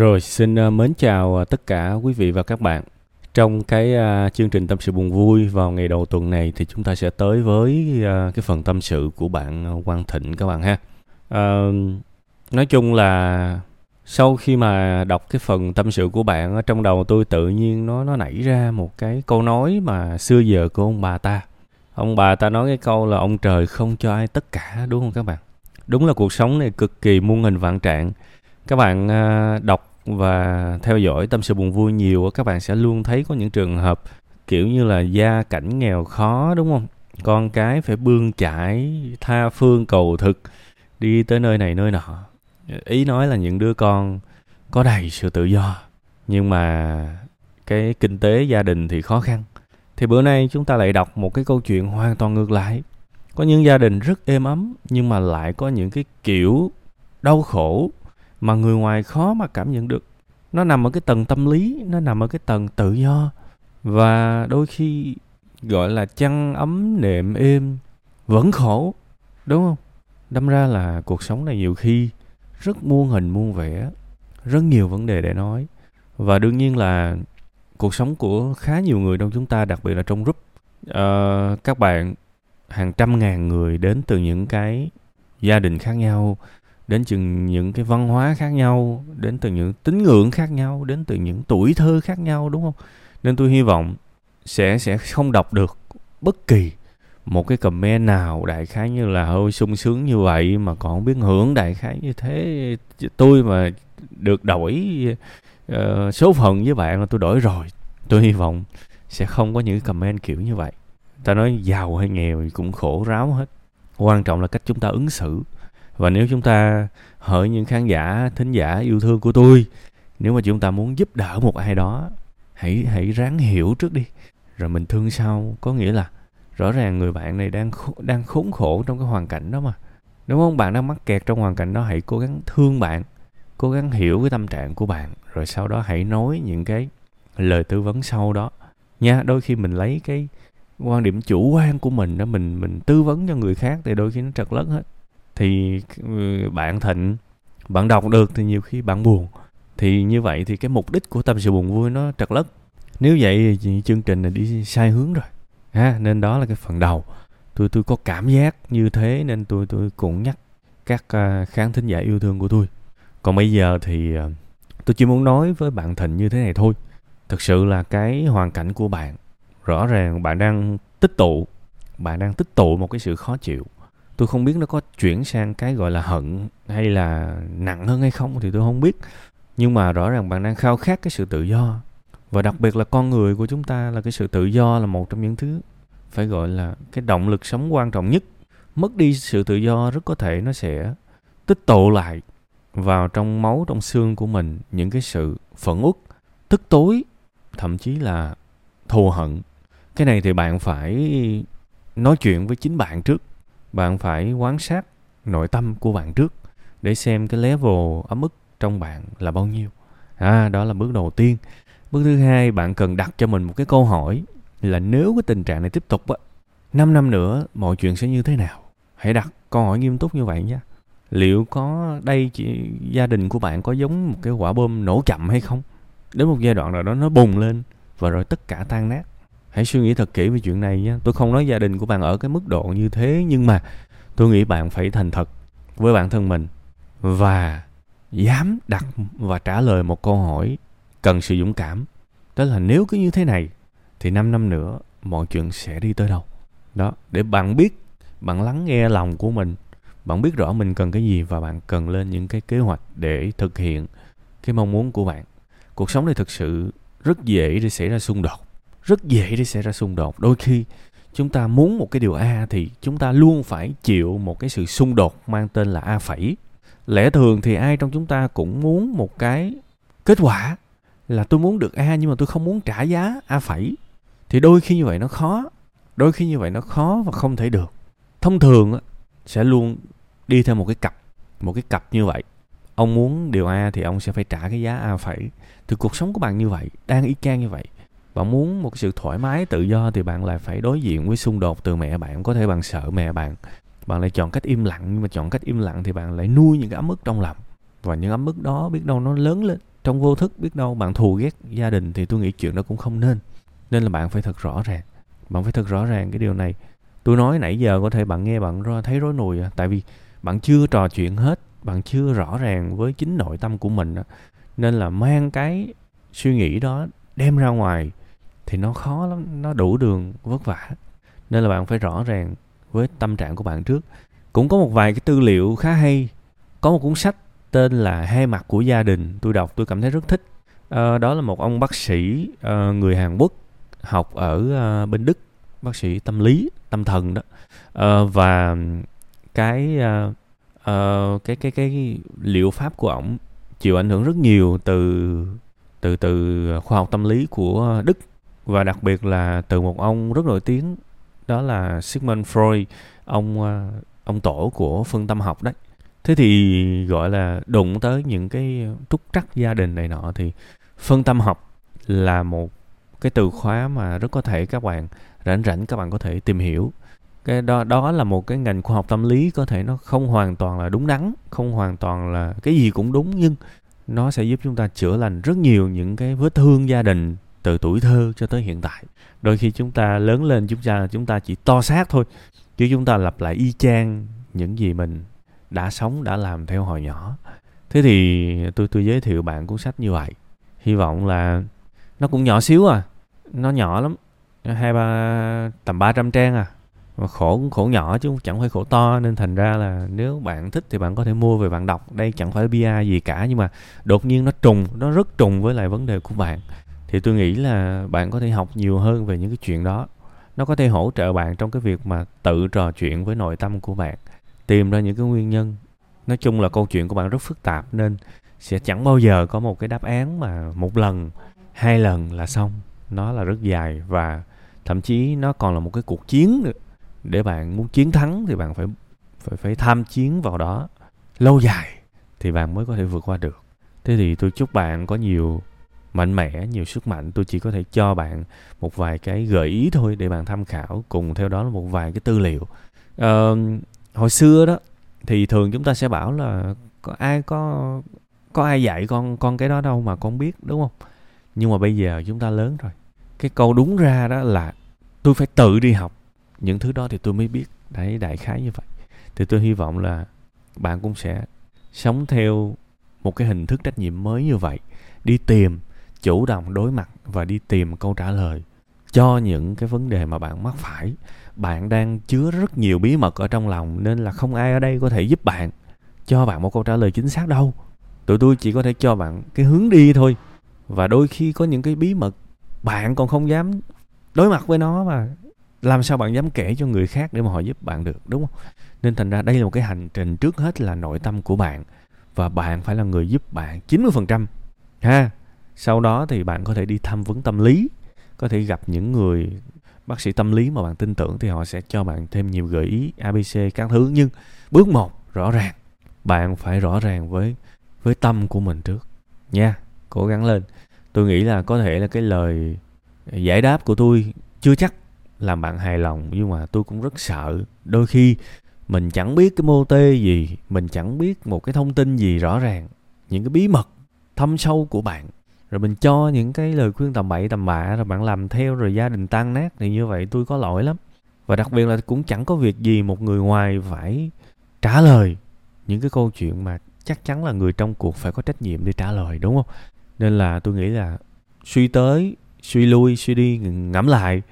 Rồi, xin ờ, mến chào ờ, tất cả quý vị và các bạn. Trong cái ờ, chương trình tâm sự buồn vui vào ngày đầu tuần này thì chúng ta sẽ tới với cái phần tâm sự của bạn Quang Thịnh các bạn ha. À, nói chung là sau khi mà đọc cái phần tâm sự của bạn ở trong đầu tôi tự nhiên nó nó nảy ra một cái câu nói mà xưa giờ của ông bà ta. Ông bà ta nói cái câu là ông trời không cho ai tất cả đúng không các bạn? Đúng là cuộc sống này cực kỳ muôn hình vạn trạng. Các bạn đọc và theo dõi tâm sự buồn vui nhiều các bạn sẽ luôn thấy có những trường hợp kiểu như là gia cảnh nghèo khó, đúng không? Con cái phải bươn chải, tha phương cầu thực, đi tới nơi này nơi nọ. Ý nói là những đứa con có đầy sự tự do, nhưng mà cái kinh tế gia đình thì khó khăn. Thì bữa nay chúng ta lại đọc một cái câu chuyện hoàn toàn ngược lại. Có những gia đình rất êm ấm, nhưng mà lại có những cái kiểu đau khổ mà người ngoài khó mà cảm nhận được. Nó nằm ở cái tầng tâm lý nó nằm ở cái tầng tự do. Và đôi khi gọi là chăn ấm nệm êm vẫn khổ đúng không? Đâm ra là cuộc sống này nhiều khi rất muôn hình muôn vẻ rất nhiều vấn đề để nói. Và đương nhiên là cuộc sống của khá nhiều người trong chúng ta đặc biệt là trong group uh, các bạn hàng trăm ngàn người đến từ những cái gia đình khác nhau đến từ những cái văn hóa khác nhau đến từ những tín ngưỡng khác nhau đến từ những tuổi thơ khác nhau đúng không? Nên tôi hy vọng sẽ sẽ không đọc được bất kỳ một cái comment nào đại khái như là hơi sung sướng như vậy mà còn biết hưởng đại khái như thế. Tôi mà được đổi uh, số phận với bạn là tôi đổi rồi. Tôi hy vọng sẽ không có những comment kiểu như vậy. Ta nói giàu hay nghèo thì cũng khổ ráo hết. Quan trọng là cách chúng ta ứng xử và nếu chúng ta hỡi những khán giả, thính giả yêu thương của tôi, nếu mà chúng ta muốn giúp đỡ một ai đó, hãy hãy ráng hiểu trước đi. Rồi mình thương sau, có nghĩa là rõ ràng người bạn này đang đang khốn khổ trong cái hoàn cảnh đó mà. Đúng không? Bạn đang mắc kẹt trong hoàn cảnh đó, hãy cố gắng thương bạn, cố gắng hiểu cái tâm trạng của bạn, rồi sau đó hãy nói những cái lời tư vấn sau đó. Nha, đôi khi mình lấy cái quan điểm chủ quan của mình đó, mình mình tư vấn cho người khác thì đôi khi nó trật lất hết thì ừ, bạn thịnh, bạn đọc được thì nhiều khi bạn buồn. Thì như vậy thì cái mục đích của tâm sự buồn vui nó trật lất. Nếu vậy thì chương trình này đi sai hướng rồi, ha? Nên đó là cái phần đầu. Tôi tôi có cảm giác như thế nên tôi tôi cũng nhắc các à, khán thính giả yêu thương của tôi. Còn bây giờ thì à, tôi chỉ muốn nói với bạn thịnh như thế này thôi. Thực sự là cái hoàn cảnh của bạn, rõ ràng bạn đang tích tụ, bạn đang tích tụ một cái sự khó chịu tôi không biết nó có chuyển sang cái gọi là hận hay là nặng hơn hay không thì tôi không biết. Nhưng mà rõ ràng bạn đang khao khát cái sự tự do. Và đặc biệt là con người của chúng ta là cái sự tự do là một trong những thứ phải gọi là cái động lực sống quan trọng nhất. Mất đi sự tự do rất có thể nó sẽ tích tụ lại vào trong máu, trong xương của mình những cái sự phẫn uất, tức tối, thậm chí là thù hận. Cái này thì bạn phải nói chuyện với chính bạn trước bạn phải quan sát nội tâm của bạn trước để xem cái level ấm ức trong bạn là bao nhiêu. À đó là bước đầu tiên. Bước thứ hai, bạn cần đặt cho mình một cái câu hỏi là nếu cái tình trạng này tiếp tục á 5 năm nữa mọi chuyện sẽ như thế nào? Hãy đặt câu hỏi nghiêm túc như vậy nhé. Liệu có đây chỉ, gia đình của bạn có giống một cái quả bom nổ chậm hay không? Đến một giai đoạn nào đó nó bùng lên và rồi tất cả tan nát hãy suy nghĩ thật kỹ về chuyện này nhé. Tôi không nói gia đình của bạn ở cái mức độ như thế, nhưng mà tôi nghĩ bạn phải thành thật với bản thân mình và dám đặt và trả lời một câu hỏi cần sự dũng cảm. Đó là nếu cứ như thế này thì 5 năm nữa mọi chuyện sẽ đi tới đâu. Đó, để bạn biết, bạn lắng nghe lòng của mình, bạn biết rõ mình cần cái gì và bạn cần lên những cái kế hoạch để thực hiện cái mong muốn của bạn. Cuộc sống này thực sự rất dễ để xảy ra xung đột rất dễ để xảy ra xung đột. Đôi khi chúng ta muốn một cái điều a thì chúng ta luôn phải chịu một cái sự xung đột mang tên là a phẩy. Lẽ thường thì ai trong chúng ta cũng muốn một cái kết quả là tôi muốn được a nhưng mà tôi không muốn trả giá a phẩy. Thì đôi khi như vậy nó khó, đôi khi như vậy nó khó và không thể được. Thông thường sẽ luôn đi theo một cái cặp, một cái cặp như vậy. Ông muốn điều a thì ông sẽ phải trả cái giá a phẩy. Thì cuộc sống của bạn như vậy, đang y chang như vậy bạn muốn một sự thoải mái, tự do thì bạn lại phải đối diện với xung đột từ mẹ bạn. Có thể bạn sợ mẹ bạn bạn lại chọn cách im lặng, nhưng mà chọn cách im lặng thì bạn lại nuôi những cái ấm ức trong lòng. Và những ấm ức đó biết đâu nó lớn lên. Trong vô thức biết đâu bạn thù ghét gia đình thì tôi nghĩ chuyện đó cũng không nên. Nên là bạn phải thật rõ ràng. Bạn phải thật rõ ràng cái điều này. Tôi nói nãy giờ có thể bạn nghe bạn thấy rối nùi à tại vì bạn chưa trò chuyện hết, bạn chưa rõ ràng với chính nội tâm của mình à. nên là mang cái suy nghĩ đó đem ra ngoài thì nó khó lắm nó đủ đường vất vả. Nên là bạn phải rõ ràng với tâm trạng của bạn trước. Cũng có một vài cái tư liệu khá hay. Có một cuốn sách tên là hai mặt của gia đình. Tôi đọc tôi cảm thấy rất thích. À, đó là một ông bác sĩ à, người hàn quốc học ở à, bên đức. Bác sĩ tâm lý tâm thần đó. À, và cái à, à, cái cái cái liệu pháp của ổng chịu ảnh hưởng rất nhiều từ từ từ khoa học tâm lý của Đức và đặc biệt là từ một ông rất nổi tiếng, đó là Sigmund Freud, ông ờ, ông tổ của phân tâm học đấy. Thế thì gọi là đụng tới những cái trúc trắc gia đình này nọ thì phân tâm học là một cái từ khóa mà rất có thể các bạn, rảnh rảnh các bạn có thể tìm hiểu. Cái đó đó là một cái ngành khoa học tâm lý có thể nó không hoàn toàn là đúng đắn, không hoàn toàn là cái gì cũng đúng, nhưng nó sẽ giúp chúng ta chữa lành rất nhiều những cái vết thương gia đình từ tuổi thơ cho tới hiện tại. Đôi khi chúng ta lớn lên, chúng ta chúng ta chỉ to xác thôi, chứ chúng ta lặp lại y chang những gì mình đã sống, đã làm theo hồi nhỏ. Thế thì tôi tôi giới thiệu bạn cuốn sách như vậy. Hy vọng là nó cũng nhỏ xíu à. Nó nhỏ lắm. Hai ba, tầm 300 trang à mà khổ khổ nhỏ chứ chẳng phải khổ to, nên thành ra là nếu bạn thích thì bạn có thể mua về bạn đọc. Đây chẳng phải bia gì cả, nhưng mà đột nhiên nó trùng, nó rất trùng với lại vấn đề của bạn. Thì tôi nghĩ là bạn có thể học nhiều hơn về những cái chuyện đó. Nó có thể hỗ trợ bạn trong cái việc mà tự trò chuyện với nội tâm của bạn, tìm ra những cái nguyên nhân. Nói chung là câu chuyện của bạn rất phức tạp, nên sẽ chẳng bao giờ có một cái đáp án mà một lần, hai lần là xong. Nó là rất dài và thậm chí nó còn là một cái cuộc chiến nữa để bạn muốn chiến thắng thì bạn phải phải phải tham chiến vào đó lâu dài thì bạn mới có thể vượt qua được. Thế thì tôi chúc bạn có nhiều mạnh mẽ nhiều sức mạnh. Tôi chỉ có thể cho bạn một vài cái gợi ý thôi để bạn tham khảo cùng theo đó là một vài cái tư liệu. Uh, hồi xưa đó thì thường chúng ta sẽ bảo là có ai có có ai dạy con con cái đó đâu mà con biết đúng không? Nhưng mà bây giờ chúng ta lớn rồi. Cái câu đúng ra đó là tôi phải tự đi học những thứ đó thì tôi mới biết. Đấy, đại khái như vậy. Thì tôi hy vọng là bạn cũng sẽ sống theo một cái hình thức trách nhiệm mới như vậy. Đi tìm, chủ động đối mặt và đi tìm câu trả lời cho những cái vấn đề mà bạn mắc phải. Bạn đang chứa rất nhiều bí mật ở trong lòng nên là không ai ở đây có thể giúp bạn, cho bạn một câu trả lời chính xác đâu. Tụi tôi chỉ có thể cho bạn cái hướng đi thôi. Và đôi khi có những cái bí mật bạn còn không dám đối mặt với nó mà làm sao bạn dám kể cho người khác để mà họ giúp bạn được, đúng không? Nên thành ra đây là một cái hành trình trước hết là nội tâm của bạn. Và bạn phải là người giúp bạn 90% ha, sau đó thì bạn có thể đi tham vấn tâm lý, có thể gặp những người bác sĩ tâm lý mà bạn tin tưởng thì họ sẽ cho bạn thêm nhiều gợi ý abc các thứ. Nhưng bước một, rõ ràng, bạn phải rõ ràng với với tâm của mình trước. Nha, cố gắng lên. Tôi nghĩ là có thể là cái lời giải đáp của tôi chưa chắc làm bạn hài lòng, nhưng mà tôi cũng rất sợ. Đôi khi mình chẳng biết cái mô tê gì, mình chẳng biết một cái thông tin gì rõ ràng, những cái bí mật thâm sâu của bạn. Rồi mình cho những cái lời khuyên tầm bậy tầm bạ, rồi bạn làm theo, rồi gia đình tan nát thì như vậy tôi có lỗi lắm. Và đặc biệt là cũng chẳng có việc gì một người ngoài phải trả lời những cái câu chuyện mà chắc chắn là người trong cuộc phải có trách nhiệm để trả lời, đúng không? Nên là tôi nghĩ là suy tới, suy lui, suy đi ngẫm lại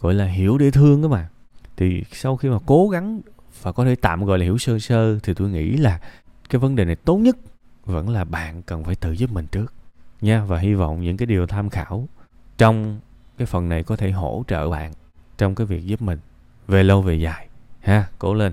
gọi là hiểu để thương đó mà. Thì sau khi mà cố gắng và có thể tạm gọi là hiểu sơ sơ thì tôi nghĩ là cái vấn đề này tốt nhất vẫn là bạn cần phải tự giúp mình trước nha. Và hy vọng những cái điều tham khảo trong cái phần này có thể hỗ trợ bạn trong cái việc giúp mình về lâu về dài ha. Cố lên.